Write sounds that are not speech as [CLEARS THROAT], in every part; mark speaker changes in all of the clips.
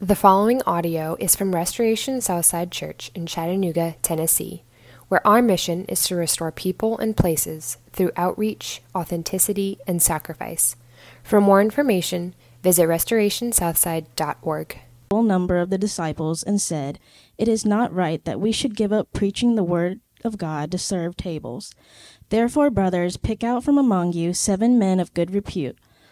Speaker 1: The following audio is from Restoration Southside Church in Chattanooga, Tennessee, where our mission is to restore people and places through outreach, authenticity, and sacrifice. For more information, visit restorationsouthside.org.
Speaker 2: Full number of the disciples and said, It is not right that we should give up preaching the word of God to serve tables. Therefore, brothers, pick out from among you seven men of good repute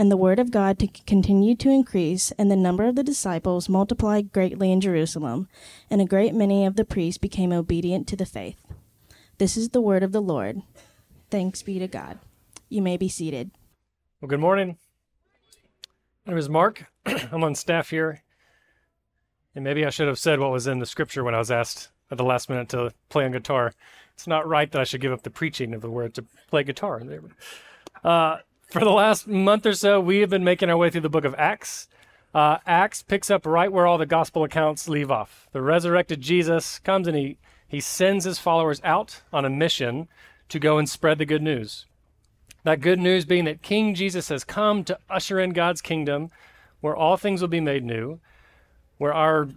Speaker 2: and the word of God to continue to increase, and the number of the disciples multiplied greatly in Jerusalem, and a great many of the priests became obedient to the faith. This is the word of the Lord. Thanks be to God. You may be seated.
Speaker 3: Well, good morning. My name is Mark. [CLEARS THROAT] I'm on staff here. And maybe I should have said what was in the scripture when I was asked at the last minute to play on guitar. It's not right that I should give up the preaching of the word to play guitar. Uh, for the last month or so, we have been making our way through the book of Acts. Uh, Acts picks up right where all the gospel accounts leave off. The resurrected Jesus comes and he, he sends his followers out on a mission to go and spread the good news. That good news being that King Jesus has come to usher in God's kingdom where all things will be made new, where our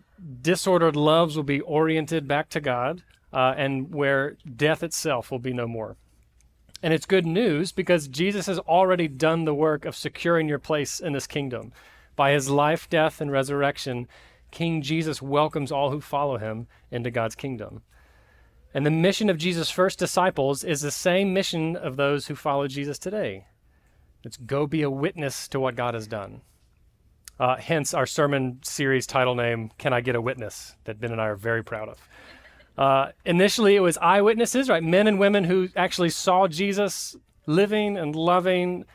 Speaker 3: disordered loves will be oriented back to God, uh, and where death itself will be no more. And it's good news because Jesus has already done the work of securing your place in this kingdom. By his life, death, and resurrection, King Jesus welcomes all who follow him into God's kingdom. And the mission of Jesus' first disciples is the same mission of those who follow Jesus today. It's go be a witness to what God has done. Uh, hence our sermon series title name, Can I Get a Witness? that Ben and I are very proud of. Uh, initially, it was eyewitnesses, right? Men and women who actually saw Jesus living and loving,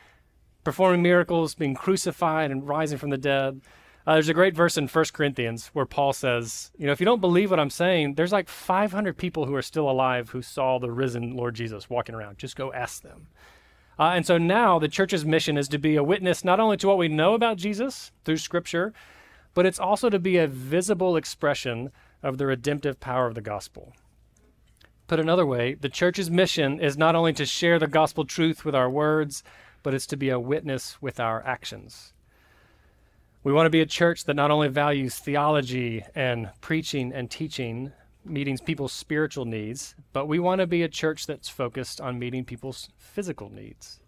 Speaker 3: performing miracles, being crucified and rising from the dead. Uh, there's a great verse in 1 Corinthians where Paul says, you know, if you don't believe what I'm saying, there's like 500 people who are still alive who saw the risen Lord Jesus walking around. Just go ask them. Uh, and so now the church's mission is to be a witness not only to what we know about Jesus through Scripture, but it's also to be a visible expression of the redemptive power of the gospel. Put another way, the church's mission is not only to share the gospel truth with our words, but it's to be a witness with our actions. We want to be a church that not only values theology and preaching and teaching, meeting people's spiritual needs, but we want to be a church that's focused on meeting people's physical needs.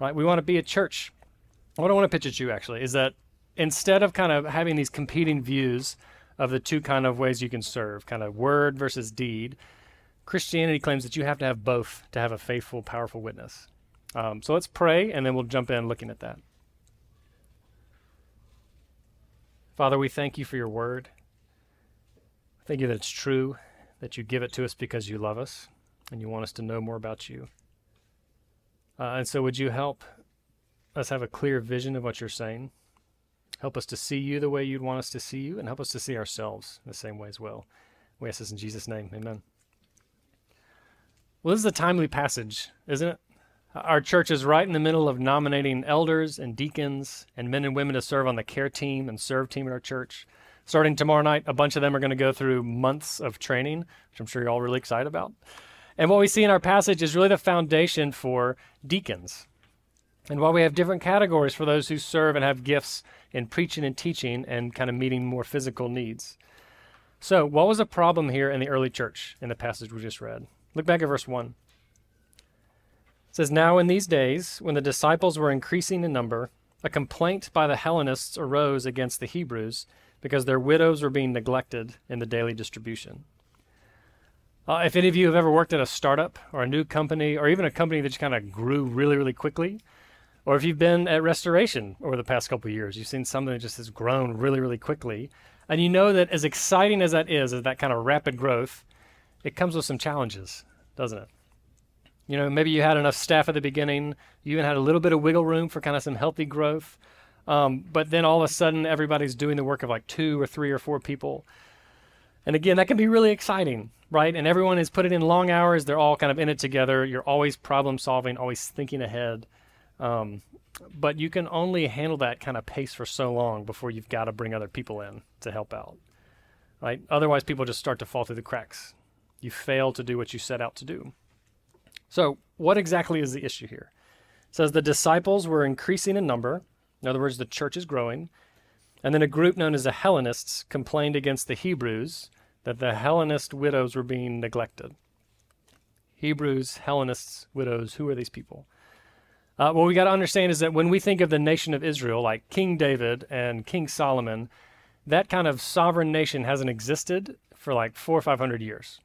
Speaker 3: Right? We want to be a church. What I want to pitch at you actually is that instead of kind of having these competing views of the two kind of ways you can serve, kind of word versus deed. Christianity claims that you have to have both to have a faithful, powerful witness. Um, so let's pray, and then we'll jump in looking at that. Father, we thank you for your word. Thank you that it's true, that you give it to us because you love us and you want us to know more about you. Uh, and so, would you help us have a clear vision of what you're saying? Help us to see you the way you'd want us to see you, and help us to see ourselves the same way as well. We ask this in Jesus' name. Amen. Well, this is a timely passage, isn't it? Our church is right in the middle of nominating elders and deacons and men and women to serve on the care team and serve team at our church. Starting tomorrow night, a bunch of them are going to go through months of training, which I'm sure you're all really excited about. And what we see in our passage is really the foundation for deacons. And while we have different categories for those who serve and have gifts in preaching and teaching and kind of meeting more physical needs. So, what was the problem here in the early church in the passage we just read? Look back at verse 1. It says, Now in these days, when the disciples were increasing in number, a complaint by the Hellenists arose against the Hebrews because their widows were being neglected in the daily distribution. Uh, if any of you have ever worked at a startup or a new company or even a company that just kind of grew really, really quickly, or if you've been at restoration over the past couple years, you've seen something that just has grown really, really quickly. And you know that as exciting as that is, as that kind of rapid growth, it comes with some challenges, doesn't it? You know, maybe you had enough staff at the beginning, you even had a little bit of wiggle room for kind of some healthy growth. Um, but then all of a sudden, everybody's doing the work of like two or three or four people. And again, that can be really exciting, right? And everyone is put it in long hours. They're all kind of in it together. You're always problem solving, always thinking ahead. Um, but you can only handle that kind of pace for so long before you've got to bring other people in to help out, right? Otherwise, people just start to fall through the cracks. You fail to do what you set out to do. So, what exactly is the issue here? It says the disciples were increasing in number. In other words, the church is growing. And then a group known as the Hellenists complained against the Hebrews that the Hellenist widows were being neglected. Hebrews, Hellenists, widows, who are these people? Uh, what we got to understand is that when we think of the nation of Israel, like King David and King Solomon, that kind of sovereign nation hasn't existed for like four or five hundred years.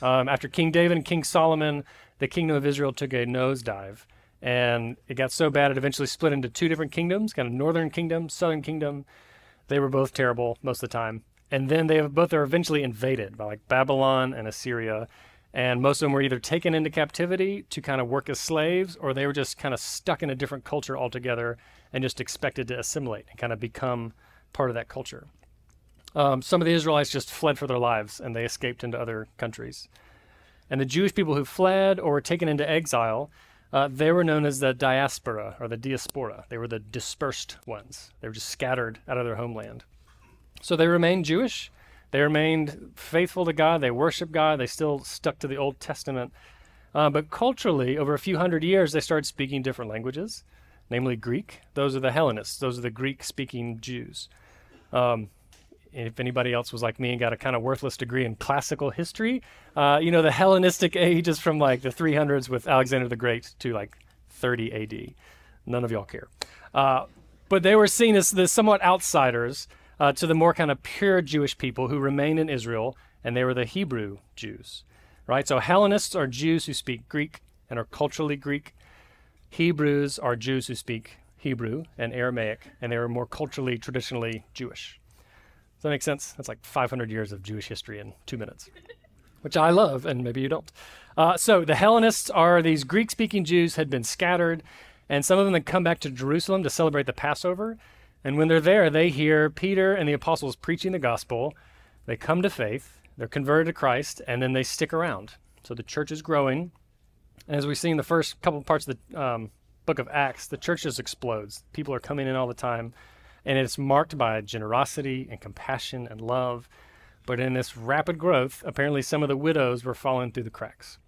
Speaker 3: Um, after King David and King Solomon, the kingdom of Israel took a nosedive. And it got so bad it eventually split into two different kingdoms, kind of northern kingdom, southern kingdom. They were both terrible most of the time. And then they both are eventually invaded by like Babylon and Assyria. And most of them were either taken into captivity to kind of work as slaves, or they were just kind of stuck in a different culture altogether and just expected to assimilate and kind of become part of that culture. Um, some of the Israelites just fled for their lives and they escaped into other countries. And the Jewish people who fled or were taken into exile, uh, they were known as the diaspora or the diaspora. They were the dispersed ones. They were just scattered out of their homeland. So they remained Jewish. They remained faithful to God. They worshiped God. They still stuck to the Old Testament. Uh, but culturally, over a few hundred years, they started speaking different languages, namely Greek. Those are the Hellenists. Those are the Greek-speaking Jews. Um, if anybody else was like me and got a kind of worthless degree in classical history, uh, you know, the Hellenistic age is from like the 300s with Alexander the Great to like 30 AD. None of y'all care. Uh, but they were seen as the somewhat outsiders uh, to the more kind of pure Jewish people who remained in Israel, and they were the Hebrew Jews, right? So Hellenists are Jews who speak Greek and are culturally Greek. Hebrews are Jews who speak Hebrew and Aramaic, and they are more culturally, traditionally Jewish. Does that make sense? That's like 500 years of Jewish history in two minutes, [LAUGHS] which I love, and maybe you don't. Uh, so the Hellenists are these Greek speaking Jews had been scattered, and some of them had come back to Jerusalem to celebrate the Passover. And when they're there, they hear Peter and the apostles preaching the gospel. They come to faith, they're converted to Christ, and then they stick around. So the church is growing. And as we see in the first couple parts of the um, book of Acts, the church just explodes. People are coming in all the time and it's marked by generosity and compassion and love. But in this rapid growth, apparently some of the widows were falling through the cracks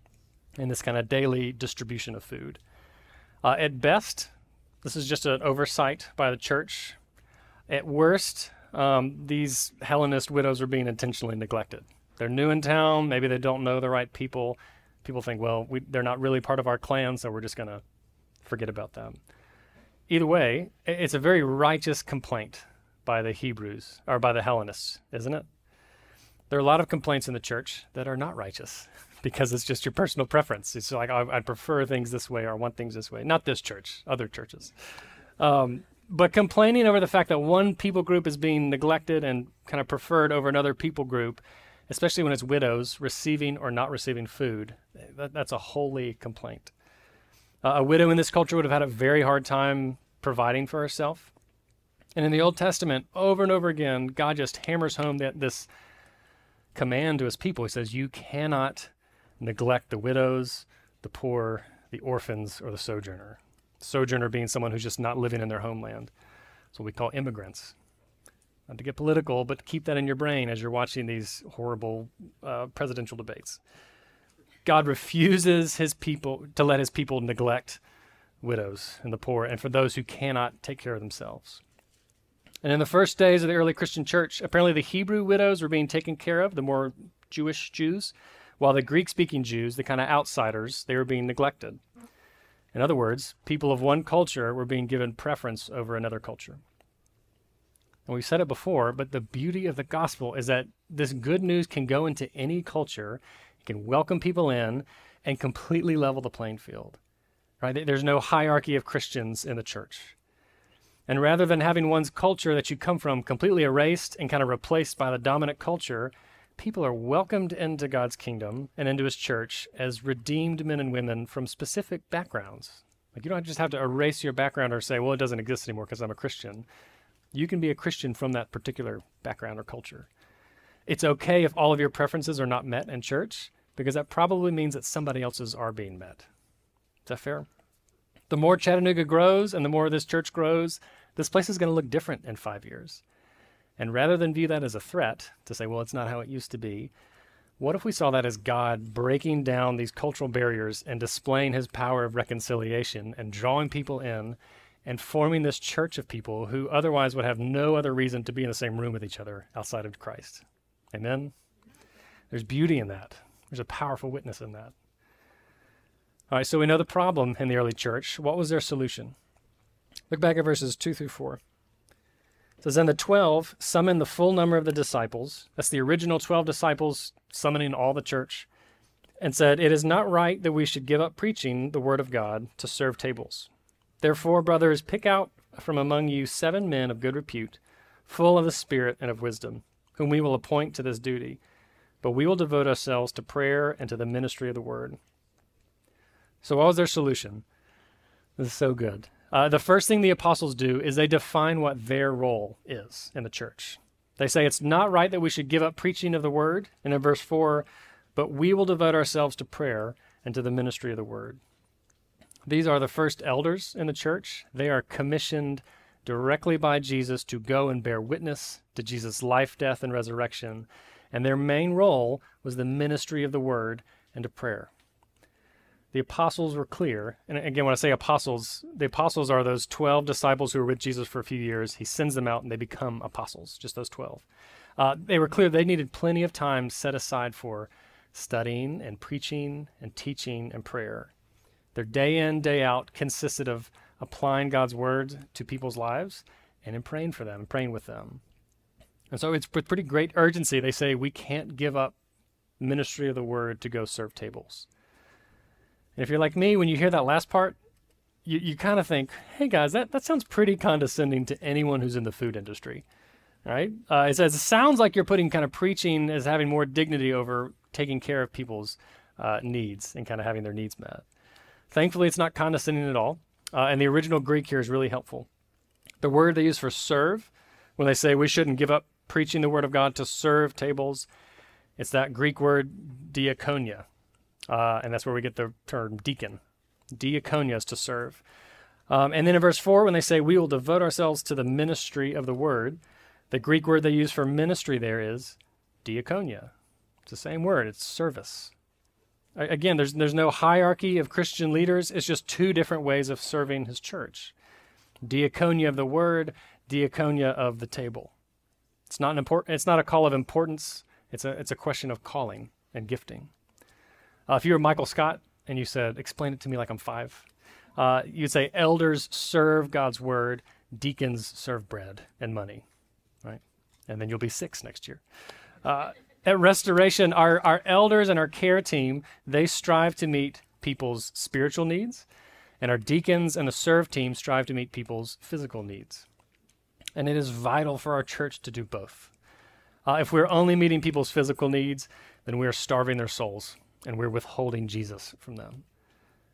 Speaker 3: in this kind of daily distribution of food. Uh, at best, this is just an oversight by the church. At worst, um, these Hellenist widows are being intentionally neglected. They're new in town, maybe they don't know the right people. People think, well, we, they're not really part of our clan, so we're just going to forget about them either way, it's a very righteous complaint by the Hebrews or by the Hellenists, isn't it? There are a lot of complaints in the church that are not righteous [LAUGHS] because it's just your personal preference. It's like I, I prefer things this way or want things this way. Not this church, other churches. Um, but complaining over the fact that one people group is being neglected and kind of preferred over another people group, especially when it's widows receiving or not receiving food, that, that's a holy complaint. Uh, a widow in this culture would have had a very hard time providing for herself. And in the Old Testament, over and over again, God just hammers home that this command to his people. He says, You cannot neglect the widows, the poor, the orphans, or the sojourner. Sojourner being someone who's just not living in their homeland. That's what we call immigrants. Not to get political, but keep that in your brain as you're watching these horrible uh, presidential debates. God refuses his people to let his people neglect widows and the poor and for those who cannot take care of themselves. And in the first days of the early Christian church, apparently the Hebrew widows were being taken care of, the more Jewish Jews, while the Greek speaking Jews, the kind of outsiders, they were being neglected. In other words, people of one culture were being given preference over another culture. And we've said it before, but the beauty of the gospel is that this good news can go into any culture it can welcome people in and completely level the playing field. Right? There's no hierarchy of Christians in the church. And rather than having one's culture that you come from completely erased and kind of replaced by the dominant culture, people are welcomed into God's kingdom and into his church as redeemed men and women from specific backgrounds. Like you don't just have to erase your background or say, well, it doesn't exist anymore because I'm a Christian. You can be a Christian from that particular background or culture It's okay if all of your preferences are not met in church because that probably means that somebody else's are being met. Is that fair? The more Chattanooga grows and the more this church grows, this place is going to look different in five years. And rather than view that as a threat to say, well, it's not how it used to be, what if we saw that as God breaking down these cultural barriers and displaying his power of reconciliation and drawing people in and forming this church of people who otherwise would have no other reason to be in the same room with each other outside of Christ? Amen? There's beauty in that, there's a powerful witness in that. All right, so we know the problem in the early church. What was their solution? Look back at verses 2 through 4. Says, And the twelve summoned the full number of the disciples. That's the original twelve disciples summoning all the church, and said, It is not right that we should give up preaching the word of God to serve tables. Therefore, brothers, pick out from among you seven men of good repute, full of the Spirit and of wisdom, whom we will appoint to this duty. But we will devote ourselves to prayer and to the ministry of the word. So, what was their solution? This is so good. Uh, the first thing the apostles do is they define what their role is in the church. They say it's not right that we should give up preaching of the word, and in verse 4, but we will devote ourselves to prayer and to the ministry of the word. These are the first elders in the church. They are commissioned directly by Jesus to go and bear witness to Jesus' life, death, and resurrection. And their main role was the ministry of the word and to prayer the apostles were clear. And again, when I say apostles, the apostles are those 12 disciples who were with Jesus for a few years. He sends them out and they become apostles, just those 12. Uh, they were clear they needed plenty of time set aside for studying and preaching and teaching and prayer. Their day in, day out consisted of applying God's word to people's lives and in praying for them and praying with them. And so it's with pretty great urgency. They say we can't give up ministry of the word to go serve tables. And if you're like me, when you hear that last part, you, you kind of think, hey guys, that, that sounds pretty condescending to anyone who's in the food industry. Right? Uh, it says it sounds like you're putting kind of preaching as having more dignity over taking care of people's uh, needs and kind of having their needs met. Thankfully, it's not condescending at all. Uh, and the original Greek here is really helpful. The word they use for serve, when they say we shouldn't give up preaching the word of God to serve tables, it's that Greek word diakonia, uh, and that's where we get the term deacon. Diakonia is to serve. Um, and then in verse 4, when they say, We will devote ourselves to the ministry of the word, the Greek word they use for ministry there is diaconia. It's the same word, it's service. Again, there's, there's no hierarchy of Christian leaders, it's just two different ways of serving his church diaconia of the word, diaconia of the table. It's not, an important, it's not a call of importance, it's a, it's a question of calling and gifting. Uh, if you were Michael Scott and you said, explain it to me like I'm five, uh, you'd say, elders serve God's word, deacons serve bread and money, right? And then you'll be six next year. Uh, at Restoration, our, our elders and our care team, they strive to meet people's spiritual needs, and our deacons and the serve team strive to meet people's physical needs. And it is vital for our church to do both. Uh, if we're only meeting people's physical needs, then we are starving their souls and we're withholding Jesus from them.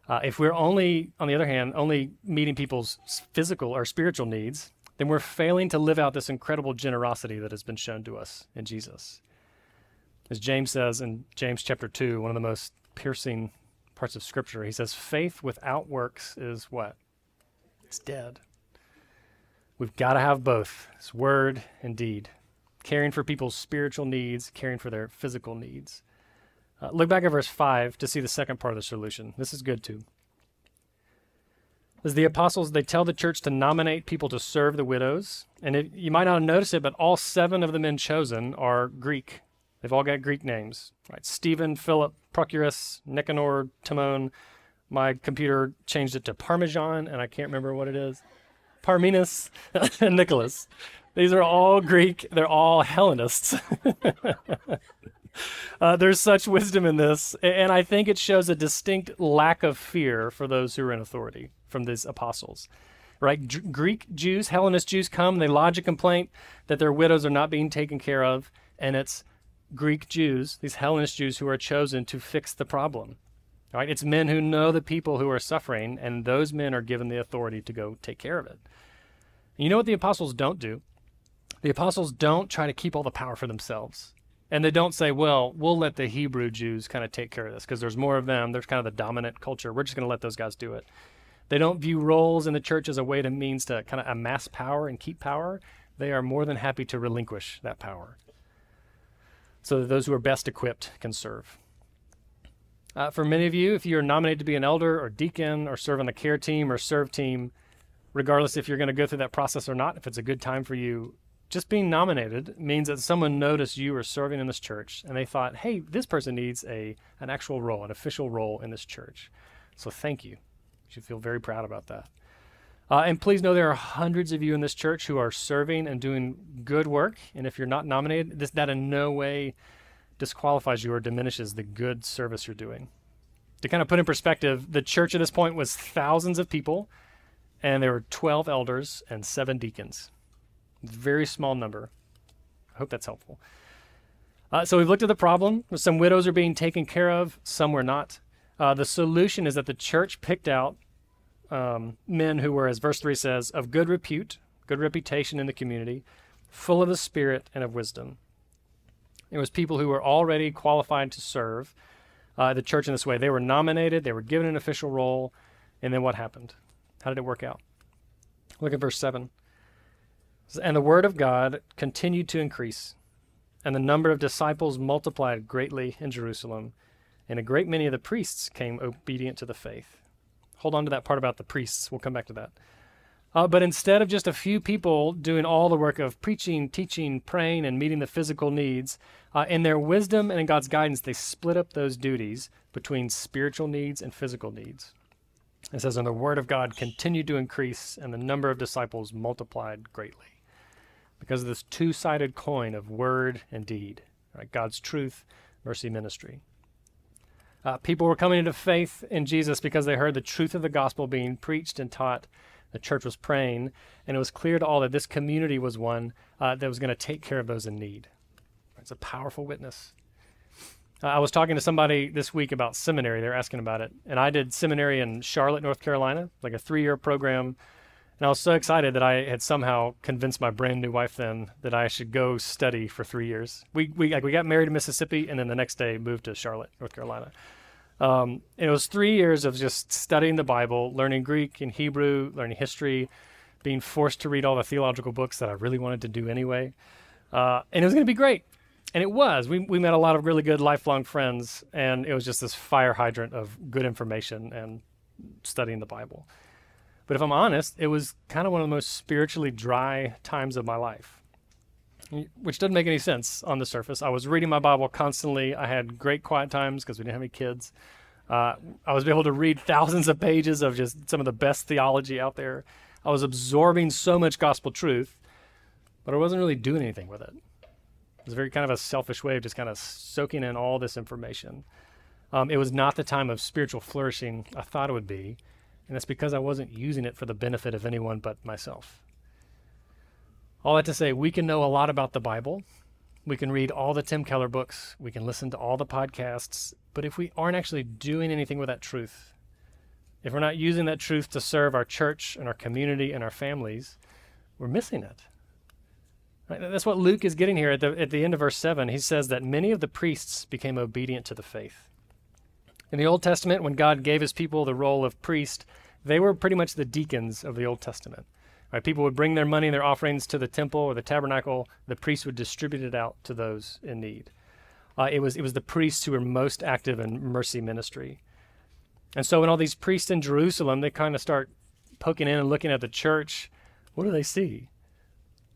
Speaker 3: Uh, if we're only, on the other hand, only meeting people's physical or spiritual needs, then we're failing to live out this incredible generosity that has been shown to us in Jesus. As James says in James chapter 2, one of the most piercing parts of Scripture, he says, faith without works is what? It's dead. We've got to have both. It's word and deed. Caring for people's spiritual needs, caring for their physical needs. Uh, look back at verse 5 to see the second part of the solution. This is good too. As the apostles, they tell the church to nominate people to serve the widows. And it, you might not have noticed it, but all seven of the men chosen are Greek. They've all got Greek names, right? Stephen, Philip, Prochorus, Nicanor, Timon. My computer changed it to Parmesan, and I can't remember what it is. Parmenas [LAUGHS] and Nicholas. These are all Greek. They're all Hellenists. [LAUGHS] [LAUGHS] Uh, there's such wisdom in this, and I think it shows a distinct lack of fear for those who are in authority from these apostles. Right? G- Greek Jews, Hellenist Jews come, they lodge a complaint that their widows are not being taken care of, and it's Greek Jews, these Hellenist Jews, who are chosen to fix the problem. Right? It's men who know the people who are suffering, and those men are given the authority to go take care of it. And you know what the apostles don't do? The apostles don't try to keep all the power for themselves. And they don't say, well, we'll let the Hebrew Jews kind of take care of this because there's more of them. There's kind of the dominant culture. We're just going to let those guys do it. They don't view roles in the church as a way to means to kind of amass power and keep power. They are more than happy to relinquish that power so that those who are best equipped can serve. Uh, for many of you, if you're nominated to be an elder or deacon or serve on the care team or serve team, regardless if you're going to go through that process or not, if it's a good time for you, just being nominated means that someone noticed you were serving in this church and they thought, hey, this person needs a an actual role, an official role in this church. So thank you. You should feel very proud about that. Uh, and please know there are hundreds of you in this church who are serving and doing good work. And if you're not nominated, this that in no way disqualifies you or diminishes the good service you're doing. To kind of put in perspective, the church at this point was thousands of people, and there were 12 elders and seven deacons. Very small number. I hope that's helpful. Uh, so we've looked at the problem. Some widows are being taken care of, some were not. Uh, the solution is that the church picked out um, men who were, as verse 3 says, of good repute, good reputation in the community, full of the Spirit and of wisdom. It was people who were already qualified to serve uh, the church in this way. They were nominated, they were given an official role, and then what happened? How did it work out? Look at verse 7. And the word of God continued to increase, and the number of disciples multiplied greatly in Jerusalem, and a great many of the priests came obedient to the faith. Hold on to that part about the priests. We'll come back to that. Uh, but instead of just a few people doing all the work of preaching, teaching, praying, and meeting the physical needs, uh, in their wisdom and in God's guidance, they split up those duties between spiritual needs and physical needs. It says, And the word of God continued to increase, and the number of disciples multiplied greatly. Because of this two sided coin of word and deed, right? God's truth, mercy, ministry. Uh, people were coming into faith in Jesus because they heard the truth of the gospel being preached and taught the church was praying, and it was clear to all that this community was one uh, that was going to take care of those in need. It's a powerful witness. Uh, I was talking to somebody this week about seminary. They're asking about it. And I did seminary in Charlotte, North Carolina, like a three year program. And I was so excited that I had somehow convinced my brand new wife then that I should go study for three years. We, we, like, we got married in Mississippi and then the next day moved to Charlotte, North Carolina. Um, it was three years of just studying the Bible, learning Greek and Hebrew, learning history, being forced to read all the theological books that I really wanted to do anyway. Uh, and it was going to be great. And it was. We, we met a lot of really good lifelong friends, and it was just this fire hydrant of good information and studying the Bible. But if I'm honest, it was kind of one of the most spiritually dry times of my life which doesn't make any sense on the surface. I was reading my Bible constantly. I had great quiet times because we didn't have any kids. Uh, I was able to read [LAUGHS] thousands of pages of just some of the best theology out there. I was absorbing so much gospel truth, but I wasn't really doing anything with it. It was very kind of a selfish way of just kind of soaking in all this information. Um, it was not the time of spiritual flourishing I thought it would be, and that's because I wasn't using it for the benefit of anyone but myself. All that to say, we can know a lot about the Bible. We can read all the Tim Keller books. We can listen to all the podcasts. But if we aren't actually doing anything with that truth, if we're not using that truth to serve our church and our community and our families, we're missing it. Right? That's what Luke is getting here at the, at the end of verse 7. He says that many of the priests became obedient to the faith. In the Old Testament, when God gave his people the role of priest, they were pretty much the deacons of the Old Testament. Right, people would bring their money and their offerings to the temple or the tabernacle. The priests would distribute it out to those in need. Uh, it was it was the priests who were most active in mercy ministry. And so, when all these priests in Jerusalem, they kind of start poking in and looking at the church. What do they see?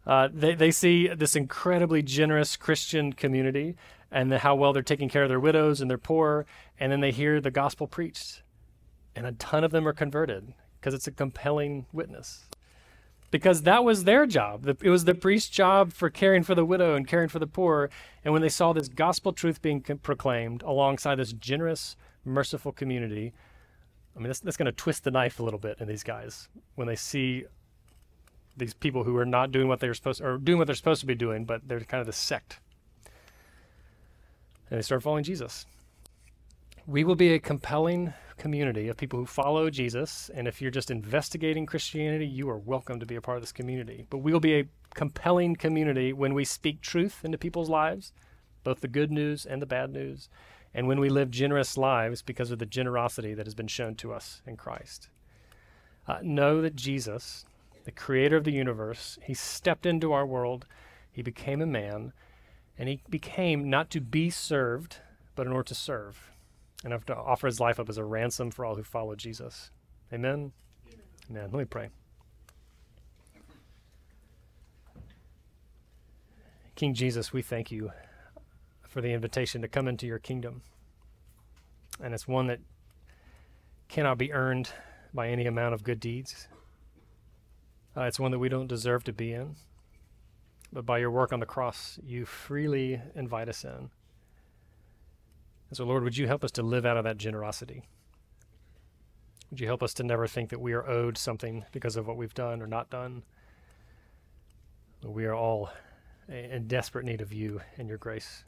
Speaker 3: Uh, they they see this incredibly generous Christian community and the, how well they're taking care of their widows and their poor. And then they hear the gospel preached, and a ton of them are converted because it's a compelling witness because that was their job. It was the priest's job for caring for the widow and caring for the poor. And when they saw this gospel truth being proclaimed alongside this generous, merciful community, I mean, that's, that's going to twist the knife a little bit in these guys when they see these people who are not doing what they're supposed or doing what they're supposed to be doing, but they're kind of the sect. And they start following Jesus. We will be a compelling community of people who follow Jesus. And if you're just investigating Christianity, you are welcome to be a part of this community. But we will be a compelling community when we speak truth into people's lives both the good news and the bad news, and when we live generous lives because of the generosity that has been shown to us in Christ. Uh, know that Jesus, the creator of the universe, he stepped into our world, he became a man, and he became not to be served, but in order to serve, and have to offer his life up as a ransom for all who follow Jesus. Amen. Amen. Let me pray. King Jesus, we thank you for the invitation to come into your kingdom. And it's one that cannot be earned by any amount of good deeds. Uh, it's one that we don't deserve to be in. But by your work on the cross, you freely invite us in. And so, Lord, would you help us to live out of that generosity? Would you help us to never think that we are owed something because of what we've done or not done? We are all in desperate need of you and your grace.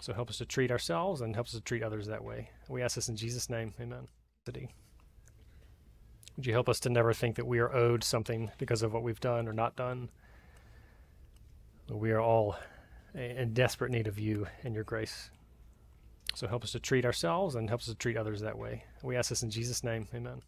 Speaker 3: So help us to treat ourselves and help us to treat others that way. We ask this in Jesus' name. Amen. Would you help us to never think that we are owed something because of what we've done or not done? We are all in desperate need of you and your grace. So help us to treat ourselves and help us to treat others that way. We ask this in Jesus' name. Amen.